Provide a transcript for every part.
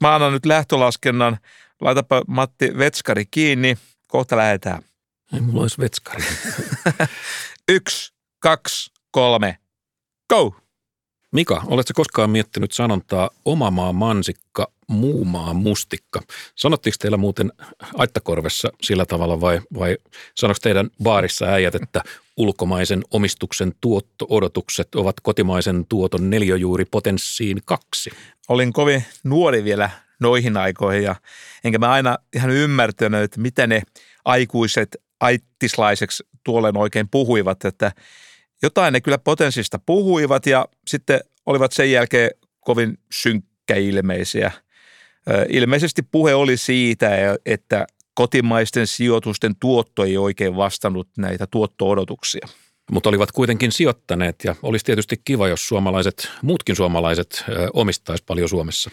Mä annan nyt lähtölaskennan. Laitapa Matti Vetskari kiinni. Kohta lähdetään. Ei mulla olisi vetskari. Yksi, kaksi, kolme, go! Mika, oletko koskaan miettinyt sanontaa oma maa mansikka, muu maa mustikka? Sanottiinko teillä muuten aittakorvessa sillä tavalla vai, vai sanoiko teidän baarissa äijät, että ulkomaisen omistuksen tuotto-odotukset ovat kotimaisen tuoton neljöjuuri potenssiin kaksi? Olin kovin nuori vielä noihin aikoihin ja enkä mä aina ihan ymmärtänyt, että mitä ne aikuiset aittislaiseksi tuolen oikein puhuivat, että jotain ne kyllä potenssista puhuivat ja sitten olivat sen jälkeen kovin synkkäilmeisiä. Ilmeisesti puhe oli siitä, että kotimaisten sijoitusten tuotto ei oikein vastannut näitä tuotto-odotuksia. Mutta olivat kuitenkin sijoittaneet ja olisi tietysti kiva, jos suomalaiset, muutkin suomalaiset omistaisi paljon Suomessa.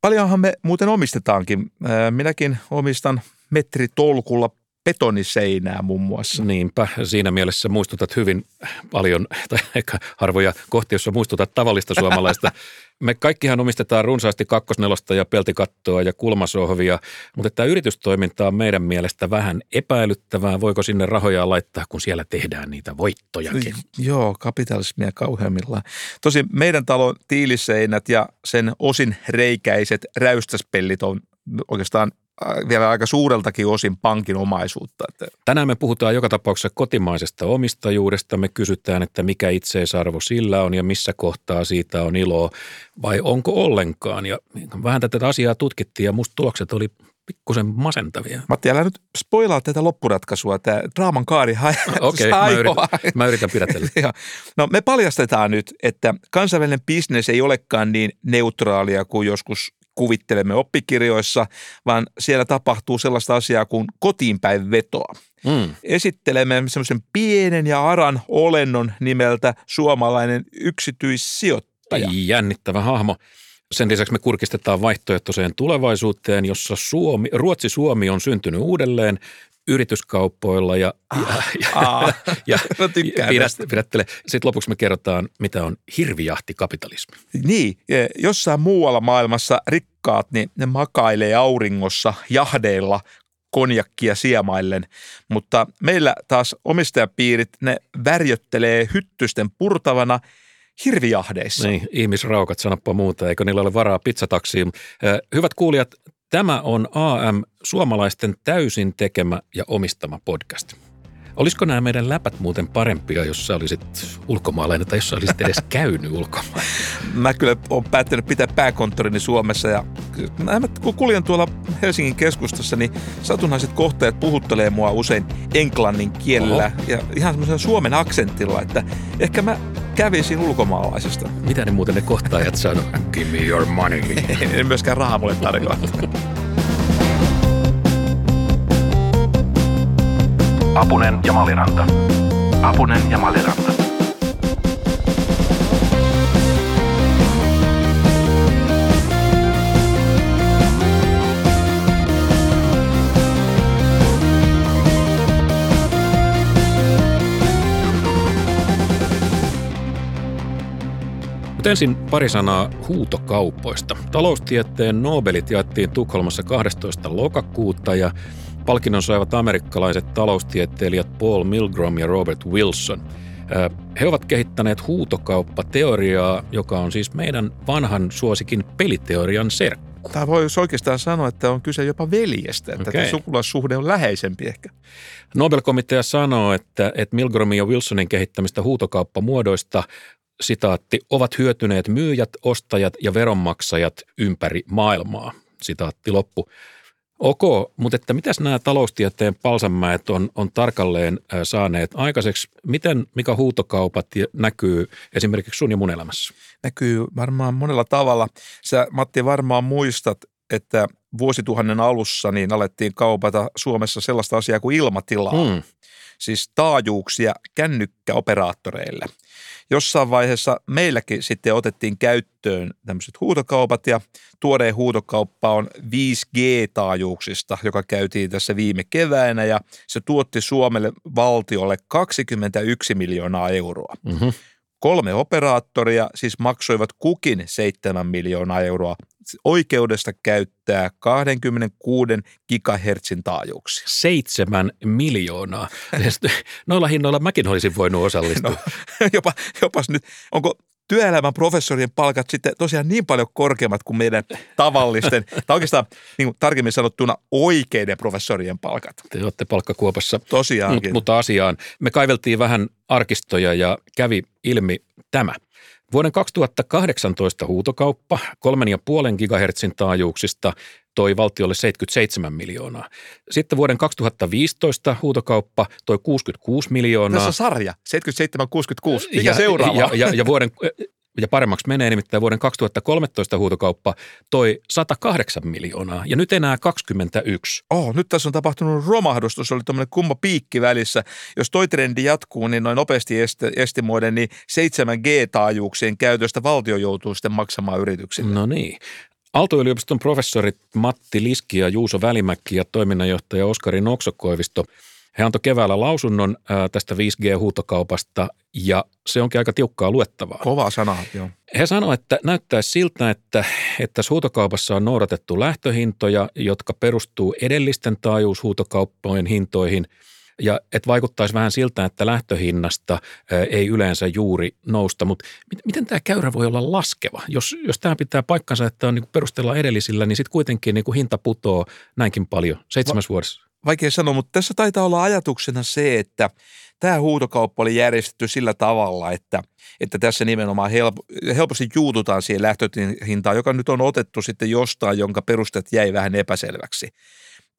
Paljonhan me muuten omistetaankin. Minäkin omistan metritolkulla betoniseinää muun muassa. Niinpä, siinä mielessä muistutat hyvin paljon, tai ehkä harvoja kohtia, jossa muistutat tavallista suomalaista. Me kaikkihan omistetaan runsaasti kakkosnelosta ja peltikattoa ja kulmasohvia, mutta tämä yritystoiminta on meidän mielestä vähän epäilyttävää. Voiko sinne rahoja laittaa, kun siellä tehdään niitä voittojakin? Joo, kapitalismia kauheimmillaan. Tosi meidän talon tiiliseinät ja sen osin reikäiset räystäspellit on oikeastaan vielä aika suureltakin osin pankin omaisuutta. Tänään me puhutaan joka tapauksessa kotimaisesta omistajuudesta. Me kysytään, että mikä itseisarvo sillä on ja missä kohtaa siitä on iloa vai onko ollenkaan. Ja vähän tätä asiaa tutkittiin ja musta tulokset oli pikkusen masentavia. Matti, älä nyt spoilaa tätä loppuratkaisua. Tämä draaman kaari Okei, okay, mä, yritän, mä yritän pidätellä. no me paljastetaan nyt, että kansainvälinen bisnes ei olekaan niin neutraalia kuin joskus kuvittelemme oppikirjoissa, vaan siellä tapahtuu sellaista asiaa kuin kotiinpäin vetoa. Mm. Esittelemme semmoisen pienen ja aran olennon nimeltä suomalainen yksityissijoittaja. Jännittävä hahmo. Sen lisäksi me kurkistetaan vaihtoehtoiseen tulevaisuuteen, jossa Suomi, Ruotsi-Suomi on syntynyt uudelleen yrityskauppoilla ja, ah, ja, ah, ja, ja pidät, pidättele. Sitten lopuksi me kerrotaan, mitä on hirvijahtikapitalismi. Niin, jossain muualla maailmassa rikkaat, niin ne makailee auringossa jahdeilla konjakkia siemaillen, mutta meillä taas omistajapiirit, ne värjöttelee hyttysten purtavana hirvijahdeissa. Niin, ihmisraukat, sanoppa muuta, eikö niillä ole varaa pizzataksiin. Hyvät kuulijat, Tämä on AM suomalaisten täysin tekemä ja omistama podcast. Olisiko nämä meidän läpät muuten parempia, jos sä olisit ulkomaalainen tai jos sä olisit edes käynyt ulkomailla? Mä kyllä olen päättänyt pitää pääkonttorini Suomessa ja mä, kun kuljen tuolla Helsingin keskustassa, niin satunnaiset kohteet puhuttelee mua usein englannin kielellä Oho. ja ihan semmoisella suomen aksentilla, että ehkä mä kävisin ulkomaalaisesta. Mitä ne muuten ne kohtaajat sanoo? Give me your money. en myöskään rahaa mulle tarjoa. Apunen ja Maliranta. Apunen ja Maliranta. Mutta ensin pari sanaa huutokaupoista. Taloustieteen Nobelit jaettiin Tukholmassa 12. lokakuuta ja Palkinnon saivat amerikkalaiset taloustieteilijät Paul Milgrom ja Robert Wilson. He ovat kehittäneet huutokauppateoriaa, joka on siis meidän vanhan suosikin peliteorian serkku. Tämä voisi oikeastaan sanoa, että on kyse jopa veljestä, että okay. sukulaissuhde on läheisempi ehkä. Nobel-komitea sanoo, että, että Milgromin ja Wilsonin kehittämistä huutokauppamuodoista sitaatti, ovat hyötyneet myyjät, ostajat ja veronmaksajat ympäri maailmaa. Sitaatti loppu. Ok, mutta että mitäs nämä taloustieteen palsamäet on, on tarkalleen saaneet aikaiseksi? Miten, mikä huutokaupat näkyy esimerkiksi sun ja mun elämässä? Näkyy varmaan monella tavalla. Sä Matti varmaan muistat, että vuosituhannen alussa niin alettiin kaupata Suomessa sellaista asiaa kuin ilmatilaa. Hmm. Siis taajuuksia kännykkäoperaattoreille – jossain vaiheessa meilläkin sitten otettiin käyttöön tämmöiset huutokaupat ja tuoreen huutokauppa on 5G-taajuuksista, joka käytiin tässä viime keväänä ja se tuotti Suomelle valtiolle 21 miljoonaa euroa. Mm-hmm. Kolme operaattoria siis maksoivat kukin 7 miljoonaa euroa oikeudesta käyttää 26 gigahertsin taajuuksia. Seitsemän miljoonaa. Noilla hinnoilla mäkin olisin voinut osallistua. No, jopa, jopas nyt, onko työelämän professorien palkat sitten tosiaan niin paljon korkeammat kuin meidän tavallisten, tai oikeastaan niin kuin tarkemmin sanottuna oikeiden professorien palkat. Te olette palkkakuopassa. Tosiaankin. Mut, mutta asiaan. Me kaiveltiin vähän arkistoja ja kävi ilmi tämä. Vuoden 2018 huutokauppa 3,5 gigahertsin taajuuksista toi valtiolle 77 miljoonaa. Sitten vuoden 2015 huutokauppa toi 66 miljoonaa. Tässä on sarja, 77-66. Mikä ja, seuraava? Ja, ja, ja vuoden ja paremmaksi menee nimittäin vuoden 2013 huutokauppa toi 108 miljoonaa ja nyt enää 21. Oh, nyt tässä on tapahtunut romahdus, tuossa oli tämmöinen kumma piikki välissä. Jos toi trendi jatkuu, niin noin nopeasti esti, estimoiden, niin 7G-taajuuksien käytöstä valtio joutuu sitten maksamaan yrityksille. No niin. Aalto-yliopiston professorit Matti Liski ja Juuso Välimäki ja toiminnanjohtaja Oskari Noksokoivisto – he antoi keväällä lausunnon tästä 5G-huutokaupasta ja se onkin aika tiukkaa luettavaa. Kova sana, joo. He sanoivat, että näyttää siltä, että, että tässä huutokaupassa on noudatettu lähtöhintoja, jotka perustuu edellisten taajuushuutokauppojen hintoihin – ja että vaikuttaisi vähän siltä, että lähtöhinnasta ei yleensä juuri nousta, mutta miten tämä käyrä voi olla laskeva? Jos, jos tämä pitää paikkansa, että on niin perustella edellisillä, niin sitten kuitenkin niin hinta putoo näinkin paljon seitsemäs Va- vuodessa vaikea sanoa, mutta tässä taitaa olla ajatuksena se, että tämä huutokauppa oli järjestetty sillä tavalla, että, että tässä nimenomaan help, helposti juututaan siihen lähtöhintaan, joka nyt on otettu sitten jostain, jonka perusteet jäi vähän epäselväksi.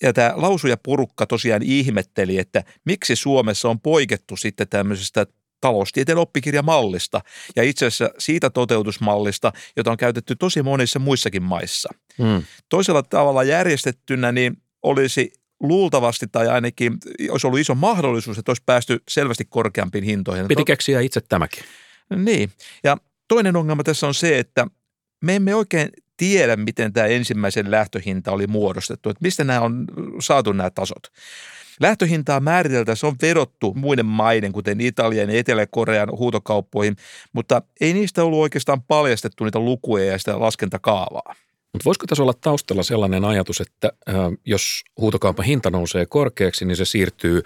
Ja tämä lausuja porukka tosiaan ihmetteli, että miksi Suomessa on poikettu sitten tämmöisestä taloustieteen oppikirjamallista ja itse asiassa siitä toteutusmallista, jota on käytetty tosi monissa muissakin maissa. Hmm. Toisella tavalla järjestettynä niin olisi luultavasti tai ainakin olisi ollut iso mahdollisuus, että olisi päästy selvästi korkeampiin hintoihin. Piti keksiä itse tämäkin. Niin. Ja toinen ongelma tässä on se, että me emme oikein tiedä, miten tämä ensimmäisen lähtöhinta oli muodostettu, että mistä nämä on saatu nämä tasot. Lähtöhintaa määriteltäessä on vedottu muiden maiden, kuten Italian ja Etelä-Korean huutokauppoihin, mutta ei niistä ollut oikeastaan paljastettu niitä lukuja ja sitä laskentakaavaa. Mutta voisiko tässä olla taustalla sellainen ajatus, että äh, jos huutokaupan hinta nousee korkeaksi, niin se siirtyy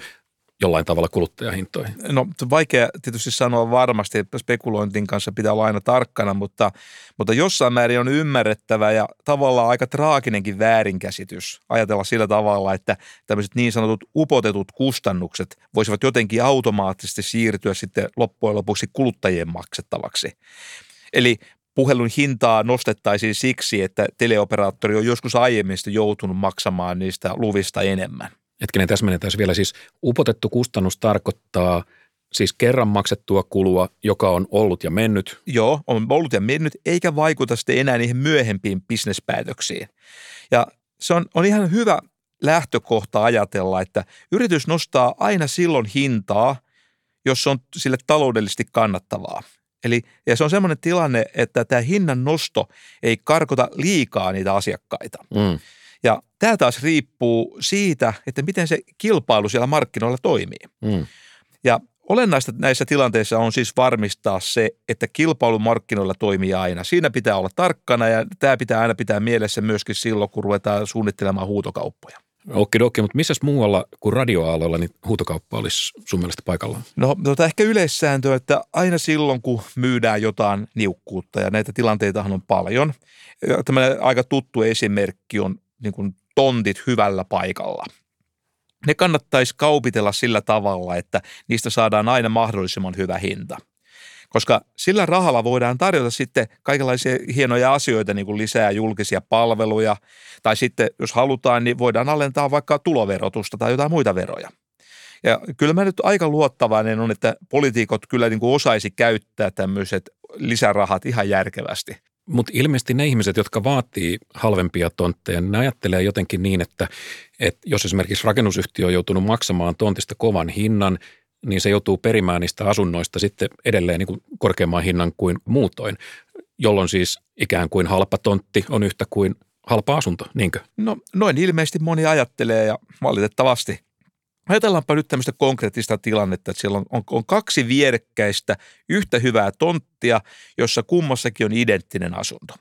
jollain tavalla kuluttajahintoihin? No vaikea tietysti sanoa varmasti, että spekulointin kanssa pitää olla aina tarkkana, mutta, mutta jossain määrin on ymmärrettävä ja tavallaan aika traaginenkin väärinkäsitys ajatella sillä tavalla, että tämmöiset niin sanotut upotetut kustannukset voisivat jotenkin automaattisesti siirtyä sitten loppujen lopuksi kuluttajien maksettavaksi. Eli puhelun hintaa nostettaisiin siksi, että teleoperaattori on joskus aiemmin joutunut maksamaan niistä luvista enemmän. Hetkinen, täsmennetään vielä siis upotettu kustannus tarkoittaa siis kerran maksettua kulua, joka on ollut ja mennyt. Joo, on ollut ja mennyt, eikä vaikuta sitten enää niihin myöhempiin bisnespäätöksiin. Ja se on, on ihan hyvä lähtökohta ajatella, että yritys nostaa aina silloin hintaa, jos se on sille taloudellisesti kannattavaa. Eli ja se on semmoinen tilanne, että tämä hinnan nosto ei karkota liikaa niitä asiakkaita. Mm. Ja tämä taas riippuu siitä, että miten se kilpailu siellä markkinoilla toimii. Mm. Ja olennaista näissä tilanteissa on siis varmistaa se, että kilpailu markkinoilla toimii aina. Siinä pitää olla tarkkana ja tämä pitää aina pitää mielessä myöskin silloin, kun ruvetaan suunnittelemaan huutokauppoja. Okei, mutta missä muualla kuin radioaaloilla niin huutokauppa olisi sun mielestä paikallaan? No tota ehkä yleissääntö, että aina silloin kun myydään jotain niukkuutta ja näitä tilanteitahan on paljon. Tämmöinen aika tuttu esimerkki on niin kuin tontit hyvällä paikalla. Ne kannattaisi kaupitella sillä tavalla, että niistä saadaan aina mahdollisimman hyvä hinta – koska sillä rahalla voidaan tarjota sitten kaikenlaisia hienoja asioita, niin kuin lisää julkisia palveluja, tai sitten jos halutaan, niin voidaan alentaa vaikka tuloverotusta tai jotain muita veroja. Ja kyllä mä nyt aika luottavainen on, että poliitikot kyllä niin kuin osaisi käyttää tämmöiset lisärahat ihan järkevästi. Mutta ilmeisesti ne ihmiset, jotka vaatii halvempia tontteja, ne ajattelee jotenkin niin, että, että jos esimerkiksi rakennusyhtiö on joutunut maksamaan tontista kovan hinnan, niin se joutuu perimään niistä asunnoista sitten edelleen niin kuin korkeamman hinnan kuin muutoin, jolloin siis ikään kuin halpa tontti on yhtä kuin halpa asunto, niinkö? No noin ilmeisesti moni ajattelee ja valitettavasti ajatellaanpa nyt tämmöistä konkreettista tilannetta, että siellä on, on, on kaksi vierekkäistä yhtä hyvää tonttia, jossa kummassakin on identtinen asunto.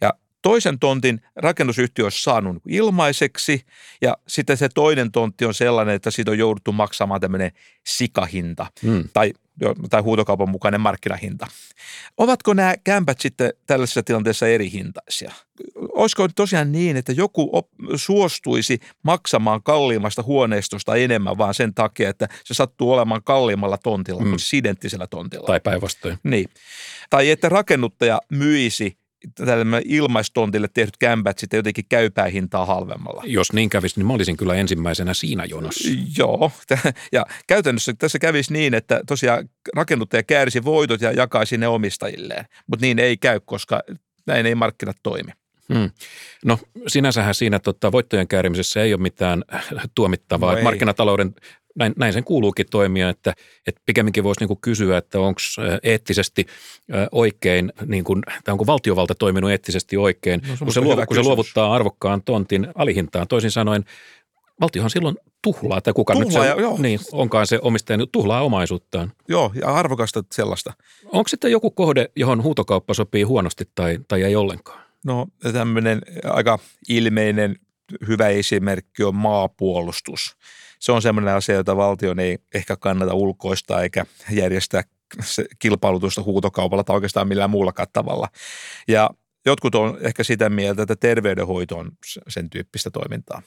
Ja toisen tontin rakennusyhtiö olisi saanut ilmaiseksi ja sitten se toinen tontti on sellainen, että siitä on jouduttu maksamaan tämmöinen sikahinta hmm. tai, tai huutokaupan mukainen markkinahinta. Ovatko nämä kämpät sitten tällaisessa tilanteessa eri hintaisia? Olisiko tosiaan niin, että joku op- suostuisi maksamaan kalliimmasta huoneistosta enemmän vaan sen takia, että se sattuu olemaan kalliimmalla tontilla hmm. kuin siis identtisellä tontilla? Tai päinvastoin. Niin. Tai että rakennuttaja myisi tällä ilmaistontille tehdyt kämpät sitten jotenkin käypää hintaa halvemmalla. Jos niin kävisi, niin mä olisin kyllä ensimmäisenä siinä jonossa. Joo, ja käytännössä tässä kävisi niin, että tosiaan rakennuttaja käärisi voitot ja jakaisi ne omistajilleen, mutta niin ei käy, koska näin ei markkinat toimi. Hmm. No sinänsähän siinä tota, voittojen käärimisessä ei ole mitään tuomittavaa. No markkinatalouden näin, näin sen kuuluukin toimia, että, että pikemminkin voisi niin kuin kysyä, että onko eettisesti oikein, niin kuin, tai onko valtiovalta toiminut eettisesti oikein, no, kun, se luovu, kun se luovuttaa arvokkaan tontin alihintaan. Toisin sanoen, valtiohan silloin tuhlaa, tai kuka tuhlaa, nyt se, joo. niin, onkaan se omistaja, niin tuhlaa omaisuuttaan. Joo, ja arvokasta sellaista. Onko sitten joku kohde, johon huutokauppa sopii huonosti tai, tai ei ollenkaan? No tämmöinen aika ilmeinen hyvä esimerkki on maapuolustus se on semmoinen asia, jota valtion ei ehkä kannata ulkoista eikä järjestää kilpailutusta huutokaupalla tai oikeastaan millään muulla tavalla. Ja jotkut on ehkä sitä mieltä, että terveydenhoito on sen tyyppistä toimintaa.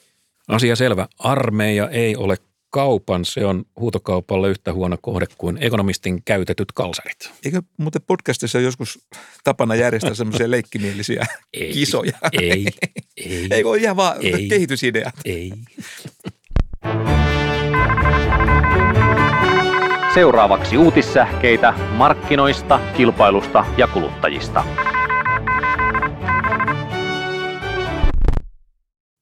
Asia selvä. Armeija ei ole kaupan, se on huutokaupalle yhtä huono kohde kuin ekonomistin käytetyt kalsarit. Eikö muuten podcastissa joskus tapana järjestää semmoisia leikkimielisiä ei, kisoja? Ei, ei. Ei ole ihan vaan ei, kehitysideat. Ei. Seuraavaksi uutissähkeitä markkinoista, kilpailusta ja kuluttajista.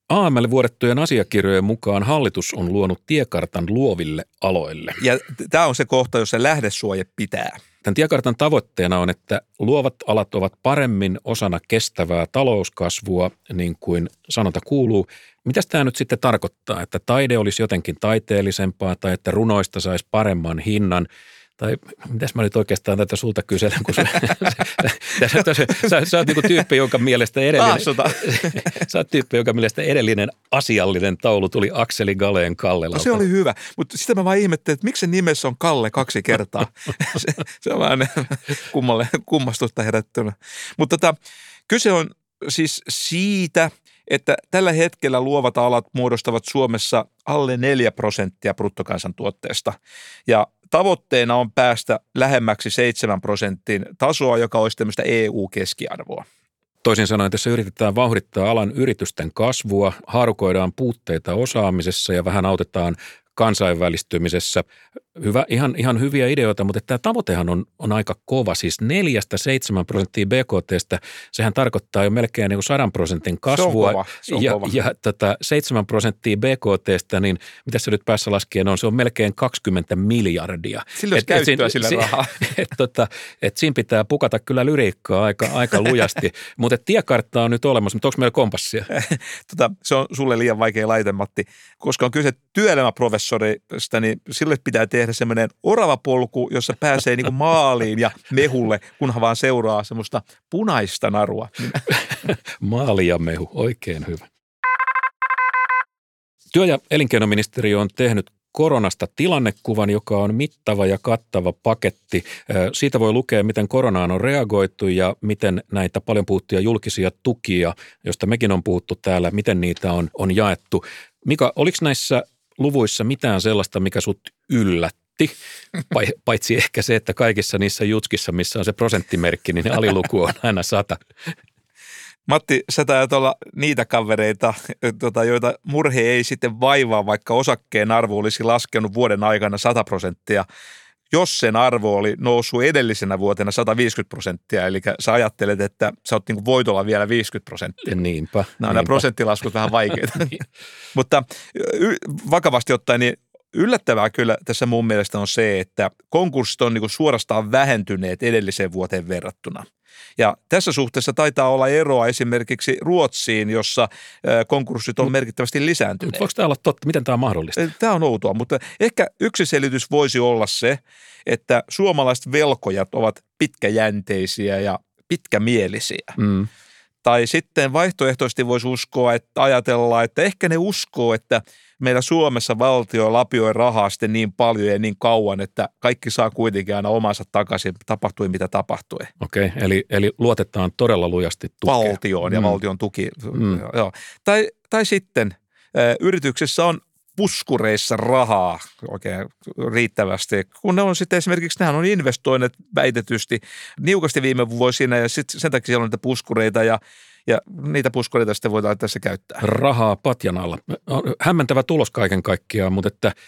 AML vuodettujen asiakirjojen mukaan hallitus on luonut tiekartan luoville aloille. Ja tämä on se kohta, jossa lähdesuoje pitää. Tämän tiekartan tavoitteena on, että luovat alat ovat paremmin osana kestävää talouskasvua, niin kuin sanota kuuluu. Mitä tämä nyt sitten tarkoittaa, että taide olisi jotenkin taiteellisempaa tai että runoista saisi paremman hinnan – tai mitäs mä nyt oikeastaan tätä sulta kyselen, kun sä, sä, sä, sä, sä oot niinku tyyppi, jonka mielestä edellinen, sä oot tyyppi, jonka mielestä edellinen asiallinen taulu tuli Akseli Galeen Kallelalta. No se oli hyvä, mutta sitä mä vaan ihmettelin, että miksi se nimessä on Kalle kaksi kertaa. se, se on vähän kummalle, kummastusta herättynä. Mutta tota, kyse on siis siitä, että tällä hetkellä luovat alat muodostavat Suomessa alle 4 prosenttia bruttokansantuotteesta. Ja tavoitteena on päästä lähemmäksi 7 prosentin tasoa, joka olisi tämmöistä EU-keskiarvoa. Toisin sanoen tässä yritetään vauhdittaa alan yritysten kasvua, haarukoidaan puutteita osaamisessa ja vähän autetaan kansainvälistymisessä. Hyvä, ihan, ihan hyviä ideoita, mutta tämä tavoitehan on, on aika kova. Siis neljästä 7 prosenttia BKTstä, sehän tarkoittaa jo melkein niin kuin 100 prosentin kasvua. Se on kova, se on ja, kova. ja tätä 7 prosenttia BKTstä, niin mitä se nyt päässä laskien on, se on melkein 20 miljardia. Sillä olisi käyttöä sillä si, rahaa. Et, tota, et siinä pitää pukata kyllä lyriikkaa aika, aika lujasti, mutta tiekartta on nyt olemassa, mutta onko meillä kompassia? tota, se on sulle liian vaikea laite, Matti, koska on kyse työelämäprofessorista, niin sille pitää tehdä semmoinen orava polku, jossa pääsee niin kuin maaliin ja mehulle, kunhan vaan seuraa semmoista punaista narua. Maali ja mehu, oikein hyvä. Työ- ja elinkeinoministeriö on tehnyt koronasta tilannekuvan, joka on mittava ja kattava paketti. Siitä voi lukea, miten koronaan on reagoitu ja miten näitä paljon puhuttuja julkisia tukia, joista mekin on puhuttu täällä, miten niitä on, on jaettu. Mika, oliko näissä luvuissa mitään sellaista, mikä sut yllätti? Paitsi ehkä se, että kaikissa niissä jutskissa, missä on se prosenttimerkki, niin aliluku on aina sata. Matti, sä taidat olla niitä kavereita, tota, joita murhe ei sitten vaivaa, vaikka osakkeen arvo olisi laskenut vuoden aikana 100 prosenttia, jos sen arvo oli noussut edellisenä vuotena 150 prosenttia, eli sä ajattelet, että sä oot niin voitolla vielä 50 prosenttia. Niinpä. Nämä, niinpä. nämä prosenttilaskut vähän vaikeita. niin. Mutta vakavasti ottaen, niin yllättävää kyllä tässä mun mielestä on se, että konkurssit on niin suorastaan vähentyneet edelliseen vuoteen verrattuna. Ja tässä suhteessa taitaa olla eroa esimerkiksi Ruotsiin, jossa konkurssit on merkittävästi lisääntyneet. Voiko tämä olla totta? Miten tämä on mahdollista? Tämä on outoa, mutta ehkä yksi selitys voisi olla se, että suomalaiset velkojat ovat pitkäjänteisiä ja pitkämielisiä. Mm. Tai sitten vaihtoehtoisesti voisi uskoa, että ajatella, että ehkä ne uskoo, että meillä Suomessa valtio lapioi rahaa sitten niin paljon ja niin kauan, että kaikki saa kuitenkin aina omansa takaisin, tapahtui mitä tapahtui. Okei, okay, eli, eli luotetaan todella lujasti tukea. Valtioon ja mm. valtion tuki. Mm. Joo. Tai, tai sitten yrityksessä on puskureissa rahaa oikein riittävästi, kun ne on sitten esimerkiksi, nehän on investoinnit väitetysti niukasti viime vuosina ja sitten sen takia siellä on niitä puskureita ja ja niitä puskureita sitten voidaan tässä käyttää. Rahaa patjan alla. Hämmentävä tulos kaiken kaikkiaan, mutta että –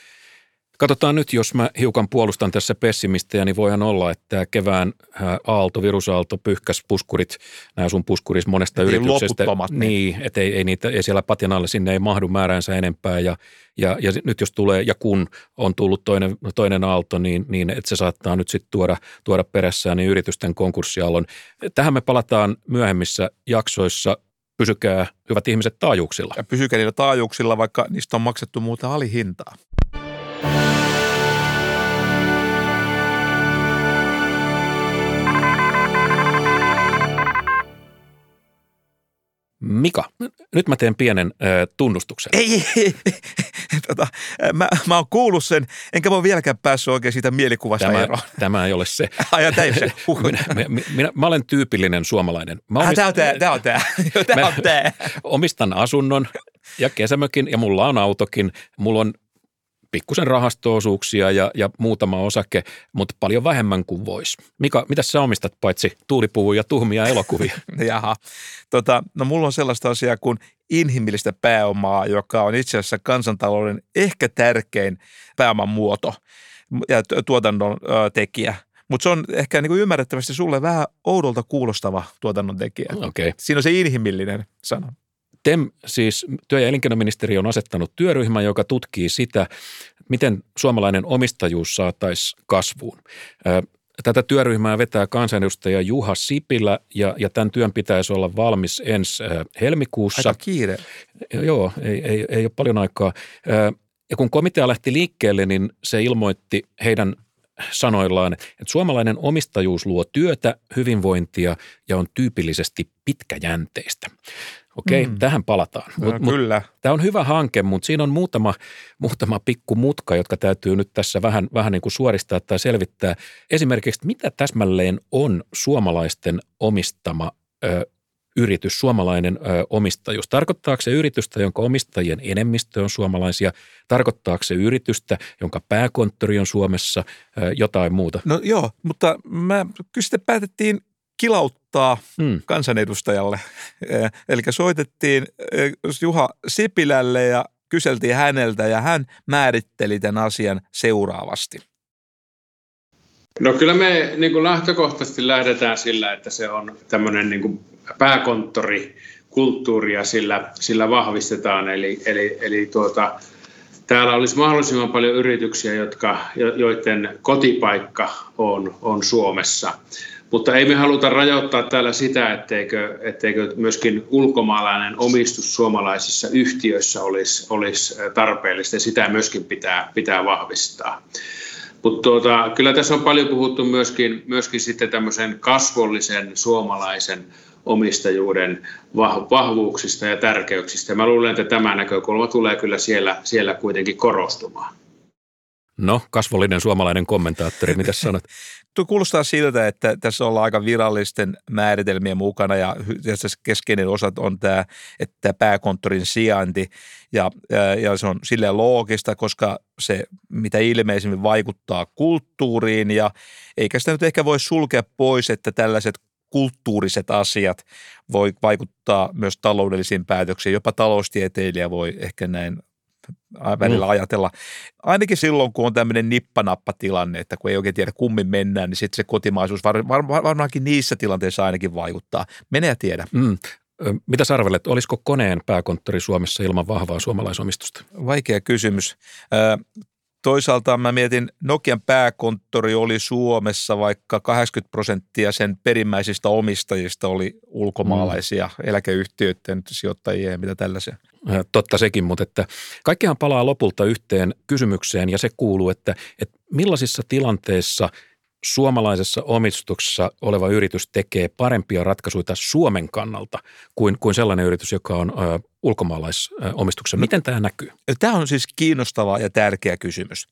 Katsotaan nyt, jos mä hiukan puolustan tässä pessimistejä, niin voihan olla, että kevään aalto, virusaalto pyyhkäs puskurit, nämä sun puskuris monesta ei yrityksestä. Niin, niin että ei, ei, niitä, ei siellä patjan alle sinne ei mahdu määränsä enempää. Ja, ja, ja nyt jos tulee, ja kun on tullut toinen, toinen aalto, niin, niin että se saattaa nyt sitten tuoda, tuoda perässään niin yritysten konkurssiaallon. Tähän me palataan myöhemmissä jaksoissa pysykää hyvät ihmiset taajuuksilla. Ja pysykää niillä taajuuksilla, vaikka niistä on maksettu muuta alihintaa. Mika, nyt mä teen pienen ö, tunnustuksen. Ei, ei, ei. Tota, mä, mä oon kuullut sen, enkä mä oon vieläkään päässyt oikein siitä mielikuvasta tämä, eroon. Tämä ei ole se. Ai, tämä se. minä, minä, minä, mä olen tyypillinen suomalainen. Mä omist... ah, tämä on tämä, tämä on tämä. tämä on tämä. Omistan asunnon ja kesämökin ja mulla on autokin. Mulla on pikkusen rahastoosuuksia ja, ja muutama osake, mutta paljon vähemmän kuin voisi. Mika, mitä sä omistat paitsi tuulipuvuja ja tuhmia elokuvia? Jaha, tota, no mulla on sellaista asiaa kuin inhimillistä pääomaa, joka on itse asiassa kansantalouden ehkä tärkein pääoman muoto ja tuotannon tekijä. Mutta se on ehkä niin ymmärrettävästi sulle vähän oudolta kuulostava tuotannon tekijä. Okay. Siinä on se inhimillinen sana. TEM, siis työ- ja elinkeinoministeriö on asettanut työryhmän, joka tutkii sitä, miten suomalainen omistajuus saataisiin kasvuun. Tätä työryhmää vetää kansanedustaja Juha Sipilä ja, ja tämän työn pitäisi olla valmis ensi helmikuussa. Aika kiire. Joo, ei, ei, ei ole paljon aikaa. Ja kun komitea lähti liikkeelle, niin se ilmoitti heidän sanoillaan, että suomalainen omistajuus luo työtä, hyvinvointia ja on tyypillisesti pitkäjänteistä. Okei, mm. tähän palataan. Mut, no, kyllä. Mut, tämä on hyvä hanke, mutta siinä on muutama, muutama pikku mutka, jotka täytyy nyt tässä vähän, vähän niin kuin suoristaa tai selvittää. Esimerkiksi, mitä täsmälleen on suomalaisten omistama ö, yritys, suomalainen ö, omistajuus? Tarkoittaako se yritystä, jonka omistajien enemmistö on suomalaisia? Tarkoittaako se yritystä, jonka pääkonttori on Suomessa, ö, jotain muuta? No joo, mutta mä, kyllä sitten päätettiin kilauttaa mm. kansanedustajalle. Eli soitettiin Juha Sipilälle ja kyseltiin häneltä ja hän määritteli tämän asian seuraavasti. No kyllä me niin kuin lähtökohtaisesti lähdetään sillä, että se on tämmöinen niin kuin pääkonttori, kulttuuria sillä, sillä vahvistetaan. Eli, eli, eli tuota, täällä olisi mahdollisimman paljon yrityksiä, jotka, joiden kotipaikka on, on Suomessa. Mutta ei me haluta rajoittaa täällä sitä, etteikö, etteikö myöskin ulkomaalainen omistus suomalaisissa yhtiöissä olisi, olisi tarpeellista sitä myöskin pitää, pitää vahvistaa. Mutta tuota, kyllä tässä on paljon puhuttu myöskin, myöskin sitten tämmöisen kasvollisen suomalaisen omistajuuden vahvuuksista ja tärkeyksistä. Mä luulen, että tämä näkökulma tulee kyllä siellä, siellä kuitenkin korostumaan. No, kasvollinen suomalainen kommentaattori, mitä sanot? Tuo kuulostaa siltä, että tässä ollaan aika virallisten määritelmien mukana ja keskeinen osa on tämä, että pääkonttorin sijainti ja, ja se on silleen loogista, koska se mitä ilmeisimmin vaikuttaa kulttuuriin ja eikä sitä nyt ehkä voi sulkea pois, että tällaiset kulttuuriset asiat voi vaikuttaa myös taloudellisiin päätöksiin. Jopa taloustieteilijä voi ehkä näin välillä mm. ajatella. Ainakin silloin, kun on tämmöinen nippanappa-tilanne, että kun ei oikein tiedä kummin mennään, niin sitten se kotimaisuus var, var, varmaankin niissä tilanteissa ainakin vaikuttaa. Mene ja tiedä. Mm. Mitä sarvelet, olisiko koneen pääkonttori Suomessa ilman vahvaa suomalaisomistusta? Vaikea kysymys. toisaalta mä mietin, Nokian pääkonttori oli Suomessa, vaikka 80 prosenttia sen perimmäisistä omistajista oli ulkomaalaisia mm. eläkeyhtiöiden sijoittajia ja mitä tällaisia. Totta sekin, mutta että kaikkihan palaa lopulta yhteen kysymykseen ja se kuuluu, että, että millaisissa tilanteissa – suomalaisessa omistuksessa oleva yritys tekee parempia ratkaisuja Suomen kannalta kuin, kuin sellainen yritys, joka on ö, ulkomaalaisomistuksessa. Miten tämä näkyy? Tämä on siis kiinnostava ja tärkeä kysymys.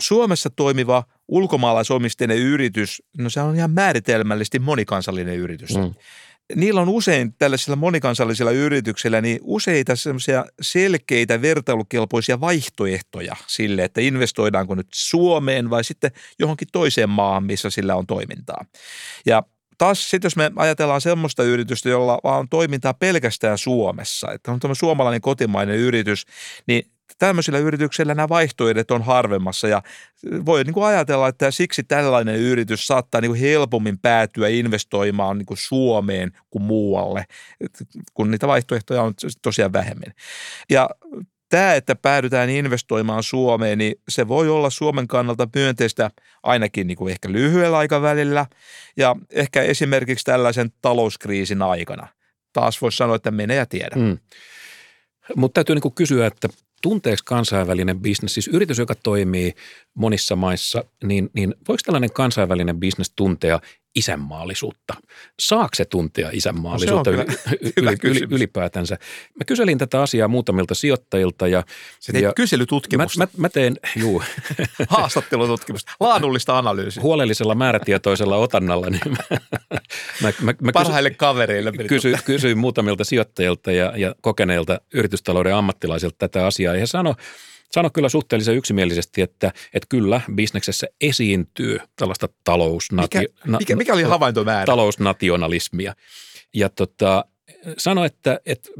Suomessa toimiva ulkomaalaisomisteinen yritys, no se on ihan määritelmällisesti monikansallinen yritys. Mm niillä on usein tällaisilla monikansallisilla yrityksillä niin useita semmoisia selkeitä vertailukelpoisia vaihtoehtoja sille, että investoidaanko nyt Suomeen vai sitten johonkin toiseen maahan, missä sillä on toimintaa. Ja taas sitten jos me ajatellaan semmoista yritystä, jolla on toimintaa pelkästään Suomessa, että on tämmöinen suomalainen kotimainen yritys, niin tämmöisillä yrityksillä nämä vaihtoehdot on harvemmassa ja voi niin kuin ajatella, että siksi tällainen yritys saattaa niin kuin helpommin päätyä investoimaan niin kuin Suomeen kuin muualle, kun niitä vaihtoehtoja on tosiaan vähemmän. Ja tämä, että päädytään investoimaan Suomeen, niin se voi olla Suomen kannalta myönteistä ainakin niin kuin ehkä lyhyellä aikavälillä ja ehkä esimerkiksi tällaisen talouskriisin aikana. Taas voisi sanoa, että menee ja tiedä. Mm. Mutta täytyy niin kysyä, että tunteeksi kansainvälinen bisnes, siis yritys, joka toimii monissa maissa, niin, niin voiko tällainen kansainvälinen bisnes tuntea isänmaallisuutta? Saako se tuntea isänmaallisuutta no, yli, yli, ylipäätänsä? Mä kyselin tätä asiaa muutamilta sijoittajilta. Ja, se ja kyselytutkimusta. Mä, mä, mä teen, juu. Haastattelututkimusta, laadullista analyysiä. Huolellisella määrätietoisella otannalla. Niin mä, mä, mä, mä Parhaille kavereille. Kysyin, kysyin muutamilta sijoittajilta ja, ja kokeneilta yritystalouden ammattilaisilta tätä asiaa. Ja he sano kyllä suhteellisen yksimielisesti, että, että kyllä bisneksessä esiintyy tällaista talousnatio, mikä, mikä, mikä oli havaintomäärä? talousnationalismia. Ja tota, sano, että, että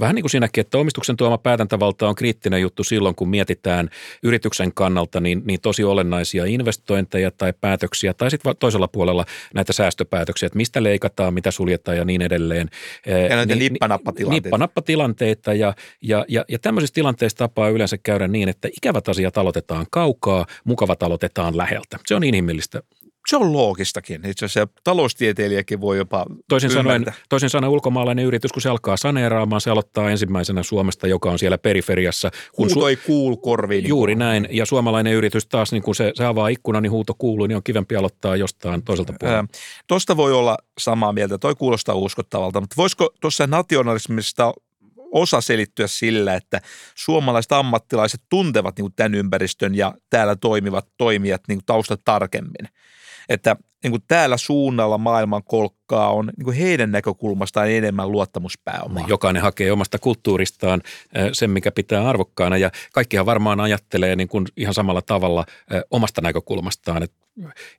vähän niin kuin siinäkin, että omistuksen tuoma päätäntävalta on kriittinen juttu silloin, kun mietitään yrityksen kannalta niin, niin tosi olennaisia investointeja tai päätöksiä, tai sitten toisella puolella näitä säästöpäätöksiä, että mistä leikataan, mitä suljetaan ja niin edelleen. Ja näitä niin, nippanappatilanteita. Nippanappatilanteita ja, ja, ja, ja tämmöisissä tilanteissa tapaa yleensä käydä niin, että ikävät asiat aloitetaan kaukaa, mukavat aloitetaan läheltä. Se on inhimillistä se on loogistakin. Itse asiassa taloustieteilijäkin voi jopa toisin sanoen, toisin sanoen ulkomaalainen yritys, kun se alkaa saneeraamaan, se aloittaa ensimmäisenä Suomesta, joka on siellä periferiassa. Kun huuto su- ei kuulu korviin. Niin Juuri näin. Ja suomalainen yritys taas, niin kun se, se avaa ikkunan, niin huuto kuuluu, niin on kivempi aloittaa jostain toiselta puolelta. Tuosta voi olla samaa mieltä. Toi kuulostaa uskottavalta. Mutta voisiko tuossa nationalismista osa selittyä sillä, että suomalaiset ammattilaiset tuntevat niin tämän ympäristön ja täällä toimivat toimijat niin taustat tarkemmin että niin kuin täällä suunnalla maailman kolkkaa on niin kuin heidän näkökulmastaan enemmän luottamuspääomaa. Jokainen hakee omasta kulttuuristaan sen, mikä pitää arvokkaana ja kaikkihan varmaan ajattelee niin kuin ihan samalla tavalla omasta näkökulmastaan, että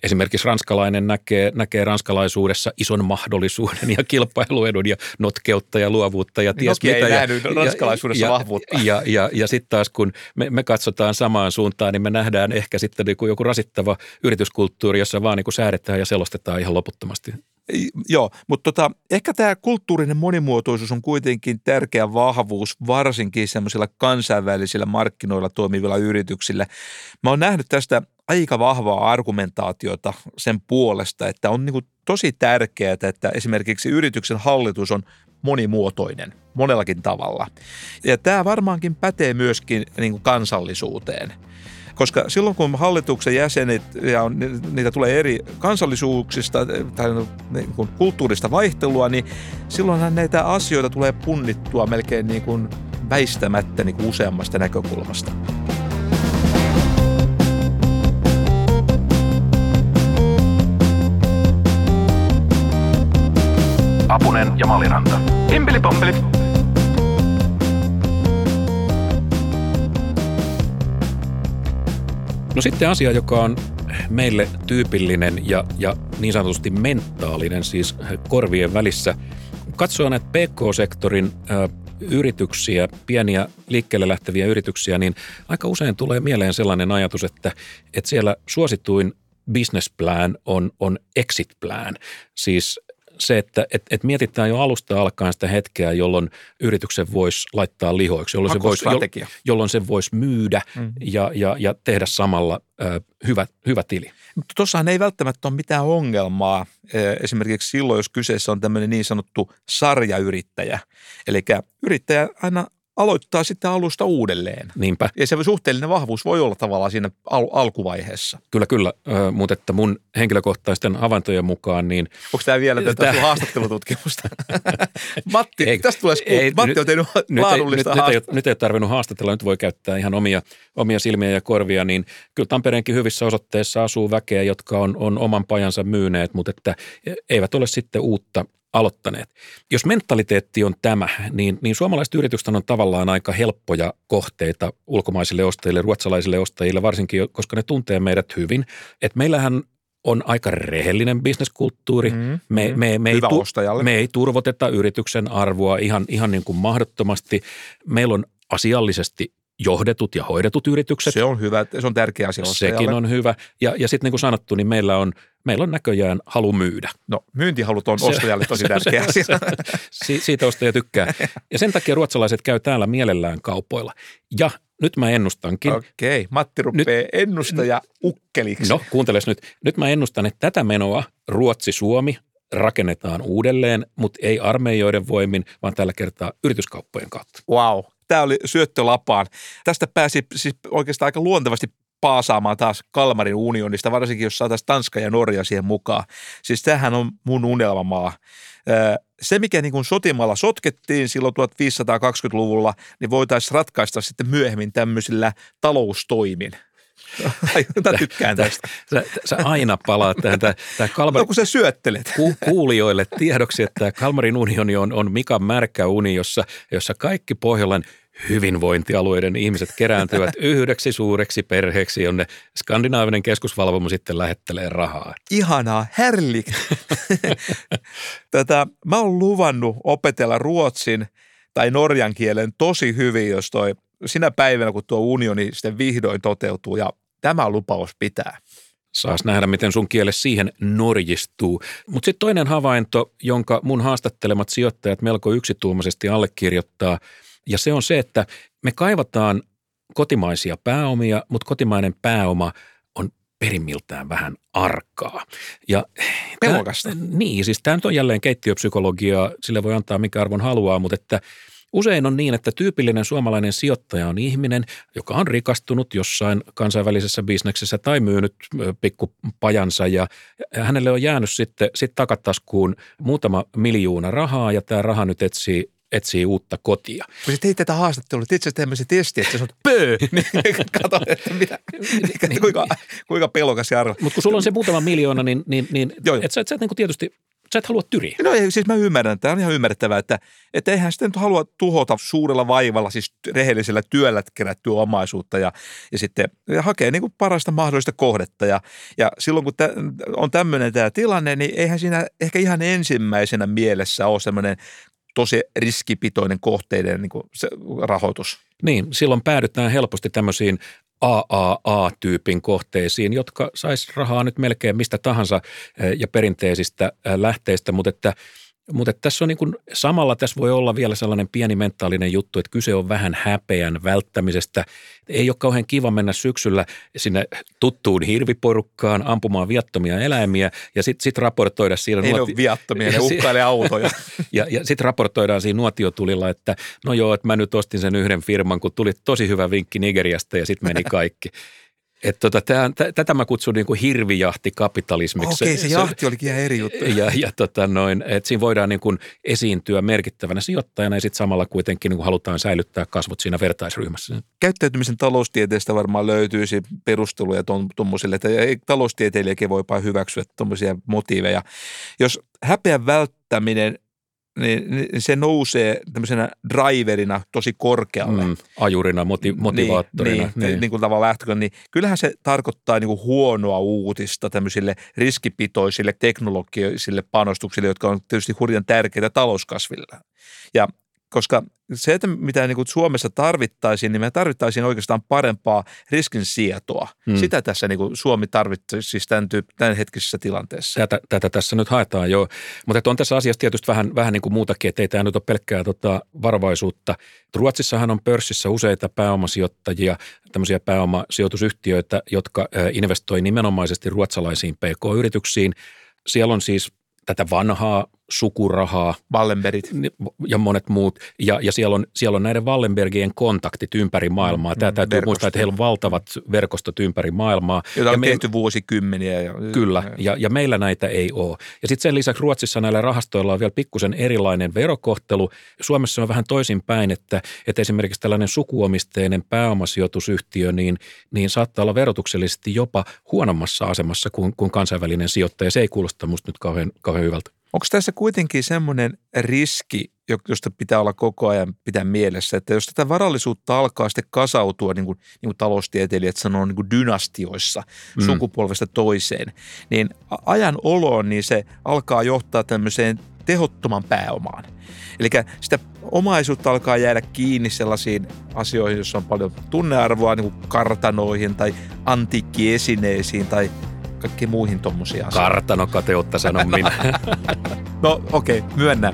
Esimerkiksi ranskalainen näkee, näkee ranskalaisuudessa ison mahdollisuuden ja kilpailuedun ja notkeutta ja luovuutta ja ties Nokia mitä. Ei ja, ranskalaisuudessa ja, vahvuutta. Ja, ja, ja, ja sitten taas kun me, me katsotaan samaan suuntaan, niin me nähdään ehkä sitten niin kuin joku rasittava yrityskulttuuri, jossa vaan niin kuin säädetään ja selostetaan ihan loputtomasti. Joo, mutta tota, ehkä tämä kulttuurinen monimuotoisuus on kuitenkin tärkeä vahvuus, varsinkin semmoisilla kansainvälisillä markkinoilla toimivilla yrityksillä. Mä oon nähnyt tästä aika vahvaa argumentaatiota sen puolesta, että on niin tosi tärkeää, että esimerkiksi yrityksen hallitus on monimuotoinen monellakin tavalla. Ja tämä varmaankin pätee myöskin niin kansallisuuteen koska silloin kun hallituksen jäsenet ja niitä tulee eri kansallisuuksista tai niin kuin kulttuurista vaihtelua, niin silloinhan näitä asioita tulee punnittua melkein niin kuin väistämättä niin kuin useammasta näkökulmasta. Apunen ja Maliranta. Himpeli pompeli. No sitten asia, joka on meille tyypillinen ja, ja niin sanotusti mentaalinen, siis korvien välissä. Katsoa näitä PK-sektorin ö, yrityksiä, pieniä liikkeelle lähteviä yrityksiä, niin aika usein tulee mieleen sellainen ajatus, että, että siellä suosituin business plan on, on exit plan. Siis se, että et, et mietitään jo alusta alkaen sitä hetkeä, jolloin yrityksen voisi laittaa lihoiksi, jolloin se voisi, jolloin se voisi myydä mm. ja, ja, ja tehdä samalla ö, hyvä, hyvä tili. Mutta tuossahan ei välttämättä ole mitään ongelmaa esimerkiksi silloin, jos kyseessä on tämmöinen niin sanottu sarjayrittäjä. Eli yrittäjä aina aloittaa sitten alusta uudelleen. Niinpä. Ja se suhteellinen vahvuus voi olla tavallaan siinä al- alkuvaiheessa. Kyllä, kyllä. Ö, mutta että mun henkilökohtaisten havaintojen mukaan niin... Onko tämä vielä tätä tämä... haastattelututkimusta? Matti, ei, tästä tulee skuut. Ei, Matti on tehnyt nyt, laadullista nyt, nyt, ei, nyt ei ole tarvinnut haastatella, nyt voi käyttää ihan omia, omia silmiä ja korvia, niin kyllä Tampereenkin hyvissä osoitteissa asuu väkeä, jotka on, on oman pajansa myyneet, mutta että eivät ole sitten uutta aloittaneet. Jos mentaliteetti on tämä, niin, niin suomalaiset yritykset on tavallaan aika helppoja kohteita ulkomaisille ostajille, ruotsalaisille ostajille, varsinkin koska ne tuntee meidät hyvin. Et meillähän on aika rehellinen bisneskulttuuri. Mm, me, mm, me, me, ei me ei turvoteta yrityksen arvoa ihan, ihan niin kuin mahdottomasti. Meillä on asiallisesti johdetut ja hoidetut yritykset. Se on hyvä, se on tärkeä asia Sekin on hyvä. Ja, ja sitten niin kuin sanottu, niin meillä on, meillä on näköjään halu myydä. No myyntihalut on ostajalle tosi tärkeä asia. Si, siitä ostaja tykkää. Ja sen takia ruotsalaiset käy täällä mielellään kaupoilla. Ja nyt mä ennustankin. Okei, okay. Matti rupeaa nyt, ennustaja ukkeliksi. No kuunteles nyt. Nyt mä ennustan, että tätä menoa Ruotsi-Suomi rakennetaan uudelleen, mutta ei armeijoiden voimin, vaan tällä kertaa yrityskauppojen kautta. Wow, tämä oli syöttö lapaan. Tästä pääsi siis oikeastaan aika luontevasti paasaamaan taas Kalmarin unionista, varsinkin jos saataisiin Tanska ja Norja siihen mukaan. Siis tämähän on mun unelmamaa. Se, mikä niin kuin sotimalla sotkettiin silloin 1520-luvulla, niin voitaisiin ratkaista sitten myöhemmin tämmöisillä taloustoimin. Mä tykkään tästä. Sä, sä aina palaat tähän. Tämä, tämä Kalmar... No kun sä syöttelet. Ku, kuulijoille tiedoksi, että tämä Kalmarin unioni on, on Mikan märkä uni, jossa, jossa kaikki Pohjolan hyvinvointialueiden ihmiset kerääntyvät yhdeksi suureksi perheeksi, jonne skandinaavinen keskusvalvomo sitten lähettelee rahaa. Ihanaa, härlik. Tätä, mä oon luvannut opetella ruotsin tai norjan kielen tosi hyvin, jos toi sinä päivänä, kun tuo unioni sitten vihdoin toteutuu ja tämä lupaus pitää. Saas nähdä, miten sun kiele siihen norjistuu. Mutta sitten toinen havainto, jonka mun haastattelemat sijoittajat melko yksituumaisesti allekirjoittaa, ja se on se, että me kaivataan kotimaisia pääomia, mutta kotimainen pääoma on perimmiltään vähän arkaa. Ja Pelokasta. niin, siis tämä on jälleen keittiöpsykologiaa, sille voi antaa mikä arvon haluaa, mutta että – Usein on niin, että tyypillinen suomalainen sijoittaja on ihminen, joka on rikastunut jossain kansainvälisessä bisneksessä tai myynyt pikkupajansa ja hänelle on jäänyt sitten sit takataskuun muutama miljoona rahaa ja tämä raha nyt etsii etsii uutta kotia. Kun sä teit tätä haastattelua, teit sä tämmöisen testi, että sä sanot pöö, niin kato, että mitä, niin, kuinka, kuinka pelokas ja arvo. Mutta kun sulla on se muutama miljoona, niin, niin, niin et sä, et sä et niin tietysti sä et halua tyriä. No ei, siis mä ymmärrän, tämä on ihan ymmärrettävää, että, että eihän sitä nyt halua tuhota suurella vaivalla, siis rehellisellä työllä kerättyä omaisuutta ja, ja sitten ja hakee niin kuin parasta mahdollista kohdetta. Ja, ja silloin kun tä, on tämmöinen tämä tilanne, niin eihän siinä ehkä ihan ensimmäisenä mielessä ole semmoinen tosi riskipitoinen kohteiden niin kuin se rahoitus. Niin, silloin päädytään helposti tämmöisiin AAA-tyypin kohteisiin, jotka sais rahaa nyt melkein mistä tahansa eh, ja perinteisistä eh, lähteistä, mutta että – mutta tässä on niin kuin, samalla tässä voi olla vielä sellainen pieni mentaalinen juttu, että kyse on vähän häpeän välttämisestä. Ei ole kauhean kiva mennä syksyllä sinne tuttuun hirviporukkaan ampumaan viattomia eläimiä ja sitten sit raportoida siinä. Ei nuoti- ole viattomia, ne uhkailee autoja. ja ja sitten raportoidaan siinä nuotiotulilla, että no joo, että mä nyt ostin sen yhden firman, kun tuli tosi hyvä vinkki Nigeriasta ja sitten meni kaikki. Et tota, tää, t- tätä mä kutsun niin kuin hirvijahtikapitalismiksi. Okei, se, jahti olikin ihan eri juttu. Ja, ja tota noin, että siinä voidaan niin kuin esiintyä merkittävänä sijoittajana ja sitten samalla kuitenkin niin kuin halutaan säilyttää kasvot siinä vertaisryhmässä. Käyttäytymisen taloustieteestä varmaan löytyisi perusteluja tuommoisille, että ei taloustieteilijäkin voipa hyväksyä tuommoisia motiiveja. Jos häpeän välttäminen niin, niin se nousee tämmöisenä driverina tosi korkealle. Mm, ajurina, moti- niin, motivaattorina. Niin, niin. niin kuin tavallaan lähtökön, niin kyllähän se tarkoittaa niin kuin huonoa uutista tämmöisille riskipitoisille teknologisille panostuksille, jotka on tietysti hurjan tärkeitä talouskasville. Ja koska se, että mitä niin kuin Suomessa tarvittaisiin, niin me tarvittaisiin oikeastaan parempaa riskinsietoa. Hmm. Sitä tässä niin kuin Suomi tarvitsisi siis tämän, tyyp- tämän hetkisessä tilanteessa. Tätä, tätä tässä nyt haetaan jo, mutta on tässä asiassa tietysti vähän, vähän niin kuin muutakin, että ei tämä nyt ole pelkkää tota varovaisuutta. Ruotsissahan on pörssissä useita pääomasijoittajia, tämmöisiä pääomasijoitusyhtiöitä, jotka investoi nimenomaisesti ruotsalaisiin PK-yrityksiin. Siellä on siis tätä vanhaa sukurahaa. Wallenbergit. Ja monet muut. Ja, ja siellä, on, siellä on näiden Wallenbergien kontaktit ympäri maailmaa. Tämä mm, täytyy verkosto. muistaa, että heillä on valtavat verkostot ympäri maailmaa. Jota on ja tehty me, vuosikymmeniä. Ja, kyllä, ja, ja meillä näitä ei ole. Ja sitten sen lisäksi Ruotsissa näillä rahastoilla on vielä pikkusen erilainen verokohtelu. Suomessa on vähän toisinpäin, että, että esimerkiksi tällainen sukuomisteinen pääomasijoitusyhtiö, niin, niin saattaa olla verotuksellisesti jopa huonommassa asemassa kuin, kuin kansainvälinen sijoittaja. Se ei kuulosta musta nyt kauhean, kauhean hyvältä. Onko tässä kuitenkin semmoinen riski, josta pitää olla koko ajan pitää mielessä, että jos tätä varallisuutta alkaa sitten kasautua, niin kuin, niin kuin taloustieteilijät sanoo, niin kuin dynastioissa mm. sukupolvesta toiseen, niin ajan oloon niin se alkaa johtaa tämmöiseen tehottoman pääomaan. Eli sitä omaisuutta alkaa jäädä kiinni sellaisiin asioihin, joissa on paljon tunnearvoa, niin kuin kartanoihin tai antiikkiesineisiin tai kaikkiin muihin tuommoisia asioita. Kartanokateutta sanon minä. no okei, okay, myönnän.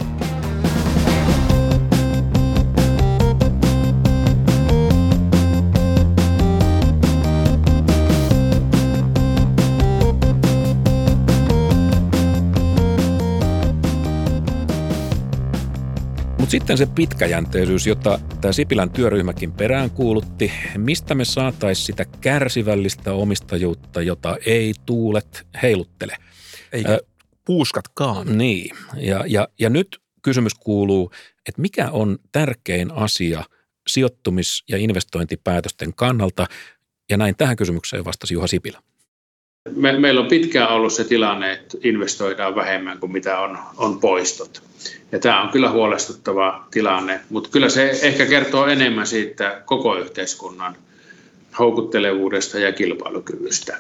Sitten se pitkäjänteisyys, jota tämä Sipilän työryhmäkin perään kuulutti, mistä me saataisiin sitä kärsivällistä omistajuutta, jota ei tuulet heiluttele. Eikä äh, puuskatkaan. Niin, ja, ja, ja nyt kysymys kuuluu, että mikä on tärkein asia sijoittumis- ja investointipäätösten kannalta, ja näin tähän kysymykseen vastasi Juha Sipilä. Me, meillä on pitkään ollut se tilanne, että investoidaan vähemmän kuin mitä on, on poistot. Ja tämä on kyllä huolestuttava tilanne, mutta kyllä se ehkä kertoo enemmän siitä koko yhteiskunnan houkuttelevuudesta ja kilpailukyvystä.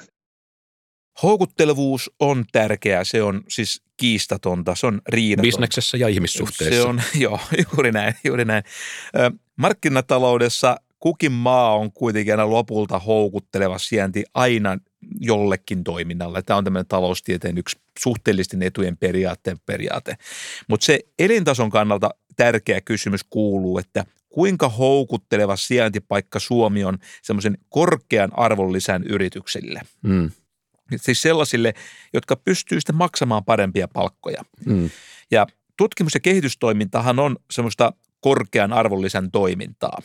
Houkuttelevuus on tärkeää, se on siis kiistatonta, se on riidatonta. Bisneksessä ja ihmissuhteissa. Se on, joo, juuri näin, juuri näin. Markkinataloudessa kukin maa on kuitenkin aina lopulta houkutteleva sijainti aina jollekin toiminnalle. Tämä on tämmöinen taloustieteen yksi suhteellisten etujen periaatteen periaate. Mutta se elintason kannalta tärkeä kysymys kuuluu, että kuinka houkutteleva sijaintipaikka Suomi on semmoisen korkean arvonlisän yrityksille. Mm. Siis sellaisille, jotka pystyy sitten maksamaan parempia palkkoja. Mm. Ja tutkimus- ja kehitystoimintahan on semmoista korkean arvonlisän toimintaa.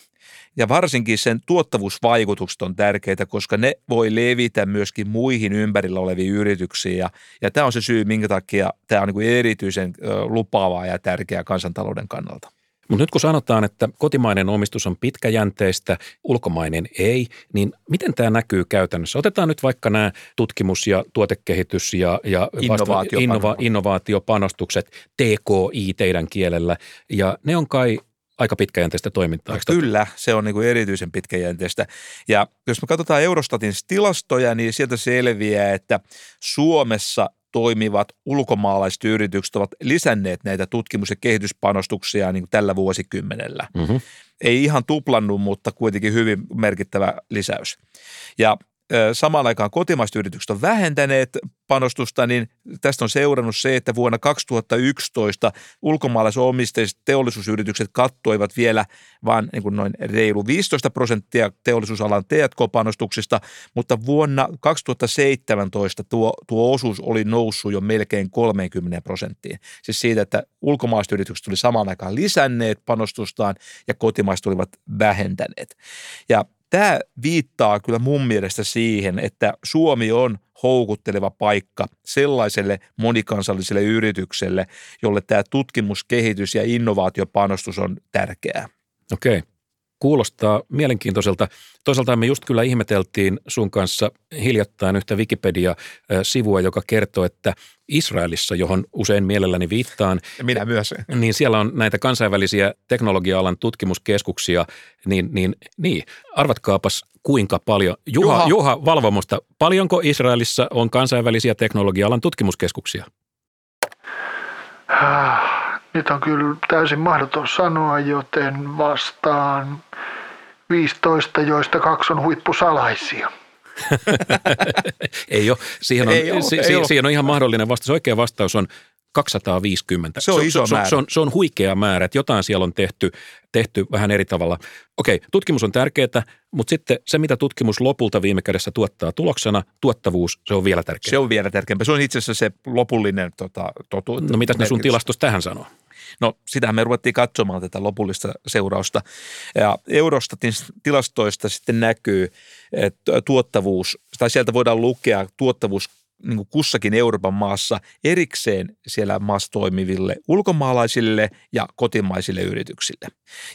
Ja varsinkin sen tuottavuusvaikutukset on tärkeitä, koska ne voi levitä myöskin muihin ympärillä oleviin yrityksiin. Ja, ja tämä on se syy, minkä takia tämä on niin erityisen lupaavaa ja tärkeää kansantalouden kannalta. Mutta nyt kun sanotaan, että kotimainen omistus on pitkäjänteistä, ulkomainen ei, niin miten tämä näkyy käytännössä? Otetaan nyt vaikka nämä tutkimus- ja tuotekehitys- ja, ja Innovaatiopanostukset. innova, innovaatiopanostukset, TKI teidän kielellä, ja ne on kai aika pitkäjänteistä toimintaa. No, kyllä, se on niin kuin erityisen pitkäjänteistä. Ja jos me katsotaan Eurostatin tilastoja, niin sieltä selviää, että Suomessa toimivat ulkomaalaiset yritykset ovat lisänneet näitä tutkimus- ja kehityspanostuksia niin tällä vuosikymmenellä. Mm-hmm. Ei ihan tuplannut, mutta kuitenkin hyvin merkittävä lisäys. Ja samaan aikaan kotimaiset yritykset on vähentäneet panostusta, niin tästä on seurannut se, että vuonna 2011 ulkomaalaisomisteiset teollisuusyritykset kattoivat vielä vain niin noin reilu 15 prosenttia teollisuusalan T&K-panostuksista, mutta vuonna 2017 tuo, tuo osuus oli noussut jo melkein 30 prosenttiin. Siis siitä, että ulkomaalaiset yritykset tuli samaan aikaan lisänneet panostustaan ja kotimaiset olivat vähentäneet. Ja tämä viittaa kyllä mun mielestä siihen, että Suomi on houkutteleva paikka sellaiselle monikansalliselle yritykselle, jolle tämä tutkimus, kehitys ja innovaatiopanostus on tärkeää. Okei. Kuulostaa mielenkiintoiselta. Toisaalta me just kyllä ihmeteltiin sun kanssa hiljattain yhtä Wikipedia-sivua, joka kertoo, että Israelissa, johon usein mielelläni viittaan. Minä myös. Niin siellä on näitä kansainvälisiä teknologia-alan tutkimuskeskuksia, niin, niin, niin arvatkaapas kuinka paljon. Juha, Juha. Juha Valvomosta, paljonko Israelissa on kansainvälisiä teknologia-alan tutkimuskeskuksia? Nyt on kyllä täysin mahdoton sanoa, joten vastaan 15, joista kaksi on huippusalaisia. ei ole. Siihen on, Ei ole, si, ei si, ole. siihen on ihan mahdollinen vastaus. Oikea vastaus on 250. Se on iso se, määrä. Se on, se on huikea määrä, että jotain siellä on tehty, tehty vähän eri tavalla. Okei, tutkimus on tärkeää, mutta sitten se, mitä tutkimus lopulta viime kädessä tuottaa tuloksena, tuottavuus, se on vielä tärkeää. Se on vielä tärkeämpää. Se on itse asiassa se lopullinen tota, totuus. No mitä ne sun tilastos tähän sanoo? No sitähän me ruvettiin katsomaan tätä lopullista seurausta. Ja Eurostatin tilastoista sitten näkyy, että tuottavuus, tai sieltä voidaan lukea tuottavuus niin kuin kussakin Euroopan maassa erikseen siellä maassa toimiville ulkomaalaisille ja kotimaisille yrityksille.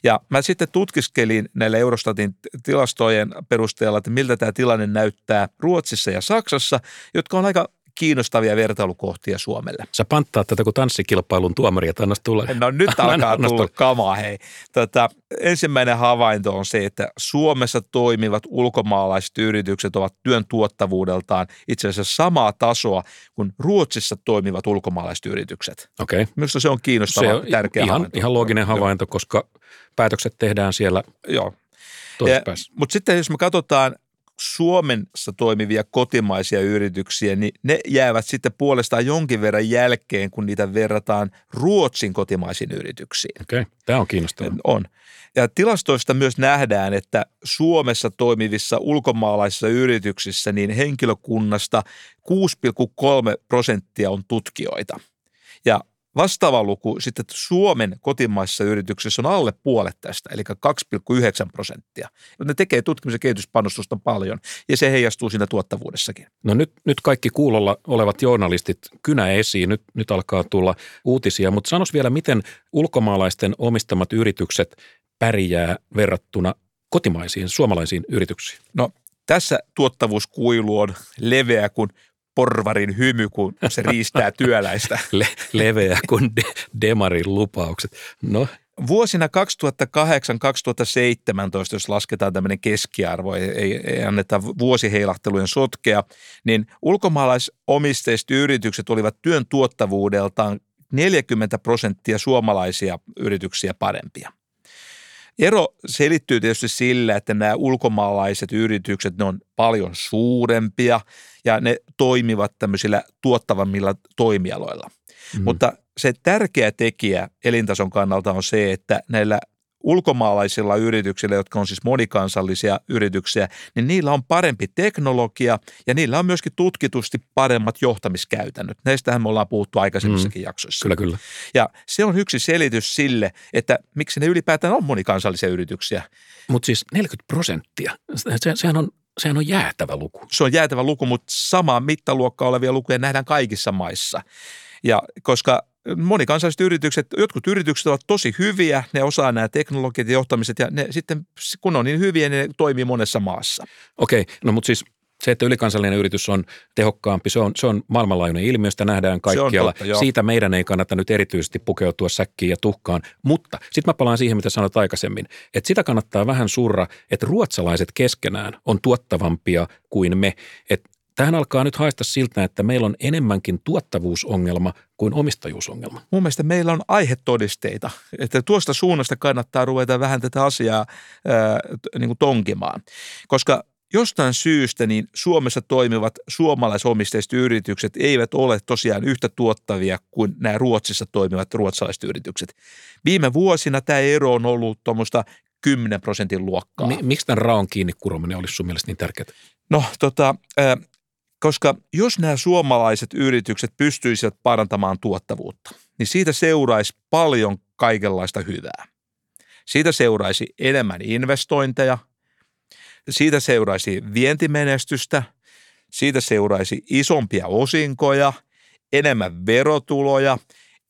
Ja mä sitten tutkiskelin näillä Eurostatin tilastojen perusteella, että miltä tämä tilanne näyttää Ruotsissa ja Saksassa, jotka on aika kiinnostavia vertailukohtia Suomelle. Sä panttaa tätä kuin tanssikilpailun tuomari, että annas tulla. No nyt alkaa tulla tulla. kamaa, hei. Tota, ensimmäinen havainto on se, että Suomessa toimivat ulkomaalaiset yritykset ovat työn tuottavuudeltaan itse asiassa samaa tasoa kuin Ruotsissa toimivat ulkomaalaiset yritykset. Okei. Minusta se on kiinnostava, Se on tärkeä ihan, havainto. ihan looginen havainto, koska päätökset tehdään siellä Joo. Mutta sitten jos me katsotaan Suomessa toimivia kotimaisia yrityksiä, niin ne jäävät sitten puolestaan jonkin verran jälkeen, kun niitä verrataan Ruotsin kotimaisiin yrityksiin. Okei, tämä on kiinnostavaa. On. Ja tilastoista myös nähdään, että Suomessa toimivissa ulkomaalaisissa yrityksissä niin henkilökunnasta 6,3 prosenttia on tutkijoita. Ja vastaava luku sitten Suomen kotimaisissa yrityksissä on alle puolet tästä, eli 2,9 prosenttia. Ne tekee tutkimus- ja kehityspanostusta paljon, ja se heijastuu siinä tuottavuudessakin. No nyt, nyt kaikki kuulolla olevat journalistit kynä esiin, nyt, nyt alkaa tulla uutisia, mutta sanos vielä, miten ulkomaalaisten omistamat yritykset pärjää verrattuna kotimaisiin, suomalaisiin yrityksiin? No tässä tuottavuuskuilu on leveä kuin porvarin hymy, kun se riistää työläistä. Le, leveä kuin de, demarin lupaukset. No, Vuosina 2008-2017, jos lasketaan tämmöinen keskiarvo, ei, ei, ei anneta vuosiheilahtelujen sotkea, niin ulkomaalaisomisteista yritykset olivat työn tuottavuudeltaan 40 prosenttia suomalaisia yrityksiä parempia. Ero selittyy tietysti sillä, että nämä ulkomaalaiset yritykset, ne on paljon suurempia ja ne toimivat tämmöisillä tuottavammilla toimialoilla. Mm. Mutta se tärkeä tekijä elintason kannalta on se, että näillä ulkomaalaisilla yrityksillä, jotka on siis monikansallisia yrityksiä, niin niillä on parempi teknologia ja niillä on myöskin tutkitusti paremmat johtamiskäytännöt. Näistähän me ollaan puhuttu aikaisemmissakin mm. jaksoissa. kyllä, kyllä. Ja se on yksi selitys sille, että miksi ne ylipäätään on monikansallisia yrityksiä. Mutta siis 40 prosenttia, se, sehän, on, sehän on jäätävä luku. Se on jäätävä luku, mutta samaa mittaluokkaa olevia lukuja nähdään kaikissa maissa. Ja koska monikansalliset yritykset, jotkut yritykset ovat tosi hyviä, ne osaa nämä teknologiat ja johtamiset ja ne sitten kun on niin hyviä, niin ne toimii monessa maassa. Okei, no mutta siis se, että ylikansallinen yritys on tehokkaampi, se on, se on maailmanlaajuinen ilmiö, sitä nähdään kaikkialla. totta, joo. Siitä meidän ei kannata nyt erityisesti pukeutua säkkiin ja tuhkaan, mutta sitten mä palaan siihen, mitä sanoit aikaisemmin, että sitä kannattaa vähän surra, että ruotsalaiset keskenään on tuottavampia kuin me, että Tähän alkaa nyt haista siltä, että meillä on enemmänkin tuottavuusongelma kuin omistajuusongelma. Mun mielestä meillä on aihetodisteita, että tuosta suunnasta kannattaa ruveta vähän tätä asiaa ää, niin kuin tonkimaan, koska jostain syystä niin Suomessa toimivat suomalaisomisteiset yritykset eivät ole tosiaan yhtä tuottavia kuin nämä Ruotsissa toimivat ruotsalaiset yritykset. Viime vuosina tämä ero on ollut tuommoista 10 prosentin luokkaa. Mi- miksi tämän raon kiinni kurominen olisi sun mielestä niin tärkeää? No tota, koska jos nämä suomalaiset yritykset pystyisivät parantamaan tuottavuutta, niin siitä seuraisi paljon kaikenlaista hyvää. Siitä seuraisi enemmän investointeja, siitä seuraisi vientimenestystä, siitä seuraisi isompia osinkoja, enemmän verotuloja,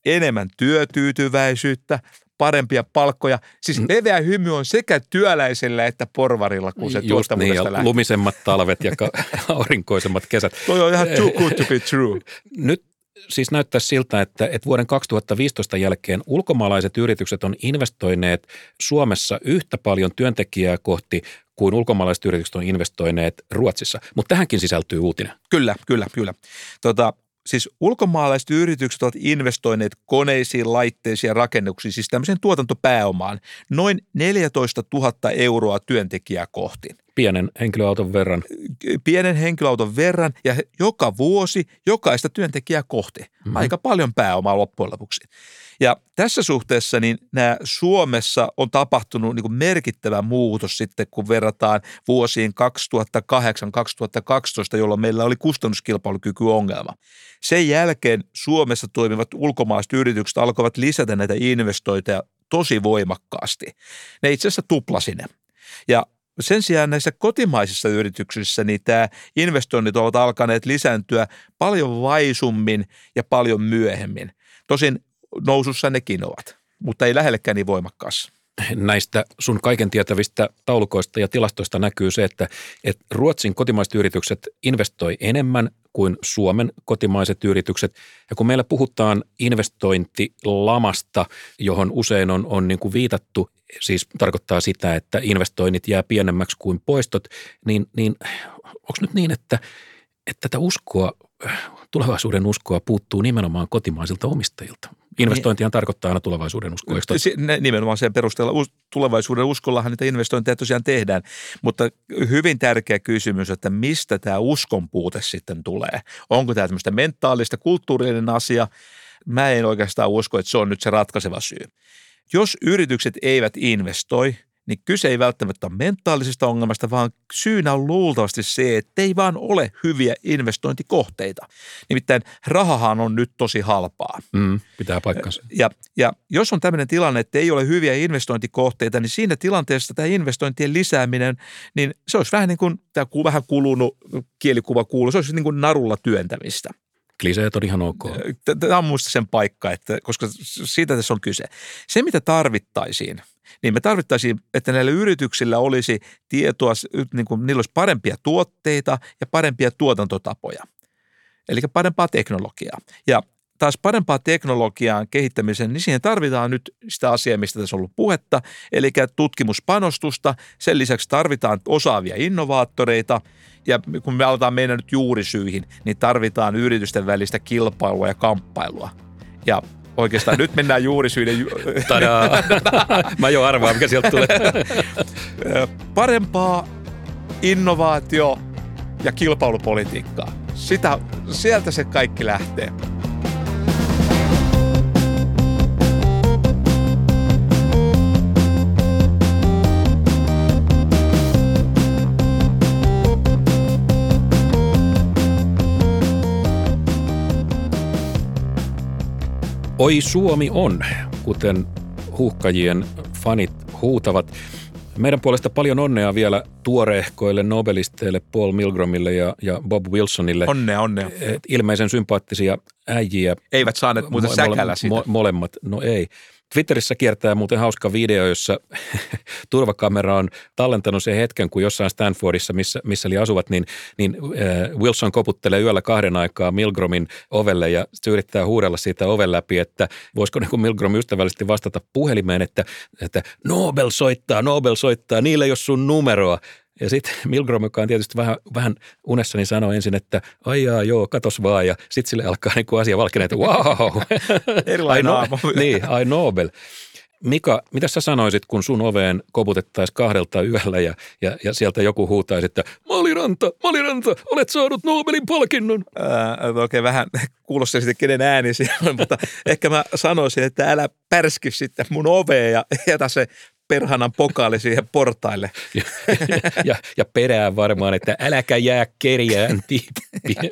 enemmän työtyytyväisyyttä, parempia palkkoja. Siis leveä hymy on sekä työläisellä että porvarilla, kun se Just niin, tuottavuudesta ja lähtee. lumisemmat talvet ja aurinkoisemmat kesät. Toi on ihan too good to be true. Nyt siis näyttää siltä, että, että vuoden 2015 jälkeen ulkomaalaiset yritykset on investoineet Suomessa yhtä paljon työntekijää kohti kuin ulkomaalaiset yritykset on investoineet Ruotsissa. Mutta tähänkin sisältyy uutinen. Kyllä, kyllä, kyllä. Tota, siis ulkomaalaiset yritykset ovat investoineet koneisiin, laitteisiin ja rakennuksiin, siis tämmöiseen tuotantopääomaan, noin 14 000 euroa työntekijää kohti. Pienen henkilöauton verran. Pienen henkilöauton verran ja joka vuosi jokaista työntekijää kohti. Mm-hmm. Aika paljon pääomaa loppujen lopuksi. Ja tässä suhteessa niin nämä Suomessa on tapahtunut niin kuin merkittävä muutos sitten, kun verrataan vuosiin 2008-2012, jolloin meillä oli kustannuskilpailukykyongelma. Sen jälkeen Suomessa toimivat ulkomaiset yritykset alkoivat lisätä näitä investointeja tosi voimakkaasti. Ne itse asiassa tuplasi ne. Ja sen sijaan näissä kotimaisissa yrityksissä niin tämä investoinnit ovat alkaneet lisääntyä paljon vaisummin ja paljon myöhemmin. Tosin nousussa nekin ovat, mutta ei lähellekään niin voimakkaassa näistä sun kaiken tietävistä taulukoista ja tilastoista näkyy se, että, että Ruotsin kotimaiset yritykset investoi enemmän kuin Suomen kotimaiset yritykset. Ja kun meillä puhutaan investointilamasta, johon usein on, on niin kuin viitattu, siis tarkoittaa sitä, että investoinnit jää pienemmäksi kuin poistot, niin, niin onko nyt niin, että, että tätä uskoa, tulevaisuuden uskoa puuttuu nimenomaan kotimaisilta omistajilta? Investointihan niin. tarkoittaa aina tulevaisuuden uskoa. Nimenomaan sen perusteella tulevaisuuden uskollahan niitä investointeja tosiaan tehdään, mutta hyvin tärkeä kysymys, että mistä tämä uskon puute sitten tulee. Onko tämä tämmöistä mentaalista, kulttuurillinen asia? Mä en oikeastaan usko, että se on nyt se ratkaiseva syy. Jos yritykset eivät investoi – niin kyse ei välttämättä ole mentaalisesta ongelmasta, vaan syynä on luultavasti se, että ei vaan ole hyviä investointikohteita. Nimittäin rahahan on nyt tosi halpaa. Mm, pitää paikkansa. Ja, ja jos on tämmöinen tilanne, että ei ole hyviä investointikohteita, niin siinä tilanteessa tämä investointien lisääminen, niin se olisi vähän niin kuin tämä vähän kulunut kielikuva kuuluu, se olisi niin kuin narulla työntämistä. Kliseet on ihan ok. Tämä on minusta sen paikka, että, koska siitä tässä on kyse. Se, mitä tarvittaisiin, niin me tarvittaisiin, että näillä yrityksillä olisi tietoa, niin kuin niillä olisi parempia tuotteita ja parempia tuotantotapoja. Eli parempaa teknologiaa. Ja taas parempaa teknologiaan kehittämiseen, niin siihen tarvitaan nyt sitä asiaa, mistä tässä on ollut puhetta, eli tutkimuspanostusta. Sen lisäksi tarvitaan osaavia innovaattoreita, ja kun me aletaan mennä nyt juurisyihin, niin tarvitaan yritysten välistä kilpailua ja kamppailua. Ja Oikeastaan nyt mennään juurisyiden... Ju- Mä jo arvaan, mikä sieltä tulee. Parempaa innovaatio- ja kilpailupolitiikkaa. Sitä, sieltä se kaikki lähtee. Oi Suomi on, kuten huuhkajien fanit huutavat. Meidän puolesta paljon onnea vielä tuoreehkoille nobelisteille Paul Milgramille ja, ja Bob Wilsonille. Onnea, onnea. Ilmeisen sympaattisia äijiä. Eivät saaneet muuten mo- säkällä sitä. Mo- molemmat, no ei. Twitterissä kiertää muuten hauska video, jossa turvakamera on tallentanut sen hetken, kun jossain Stanfordissa, missä, missä oli asuvat, niin, niin äh, Wilson koputtelee yöllä kahden aikaa Milgromin ovelle ja se yrittää huudella siitä oven läpi, että voisiko niin Milgrom ystävällisesti vastata puhelimeen, että, että Nobel soittaa, Nobel soittaa, niille jos sun numeroa. Ja sitten Milgrom, joka on tietysti vähän, vähän unessa, niin sanoo ensin, että ai jaa, joo, katos vaan. Ja sitten sille alkaa niin asia valkenee, että wow. Erilainen aamu. niin, ai Nobel. Mika, mitä sä sanoisit, kun sun oveen koputettaisiin kahdelta yöllä ja, ja, ja sieltä joku huutaisi, että Maliranta, Maliranta, olet saanut Nobelin palkinnon? Ää, oikein vähän kuulostaa sitten kenen ääni siellä, mutta ehkä mä sanoisin, että älä pärski sitten mun oveen ja jätä se perhanan pokaali siihen portaille. Ja, ja, ja perään varmaan, että äläkä jää kerjään tippiä.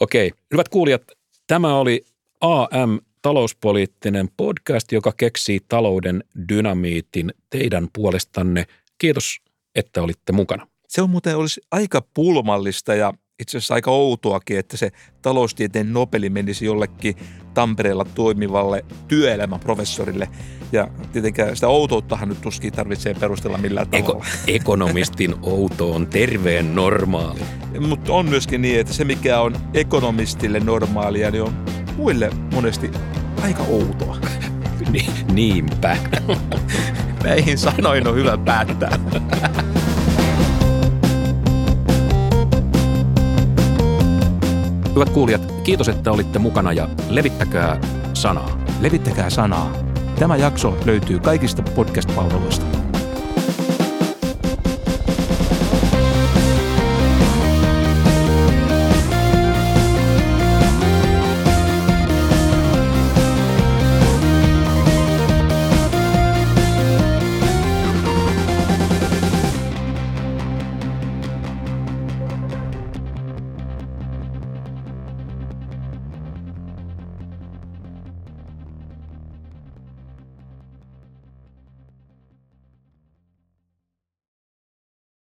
Okei, okay. hyvät kuulijat, tämä oli AM talouspoliittinen podcast, joka keksii talouden dynamiitin teidän puolestanne. Kiitos, että olitte mukana. Se on muuten olisi aika pulmallista ja itse asiassa aika outoakin, että se taloustieteen Nobeli menisi jollekin Tampereella toimivalle työelämäprofessorille. Ja tietenkään sitä outouttahan nyt tuskin tarvitsee perustella millään tavalla. Eko, ekonomistin outo on terveen normaali. Mutta on myöskin niin, että se mikä on ekonomistille normaalia, niin on muille monesti aika outoa. Ni, niinpä. Näihin sanoin on hyvä päättää. Hyvät kuulijat, kiitos, että olitte mukana ja levittäkää sanaa. Levittäkää sanaa. Tämä jakso löytyy kaikista podcast-palveluista.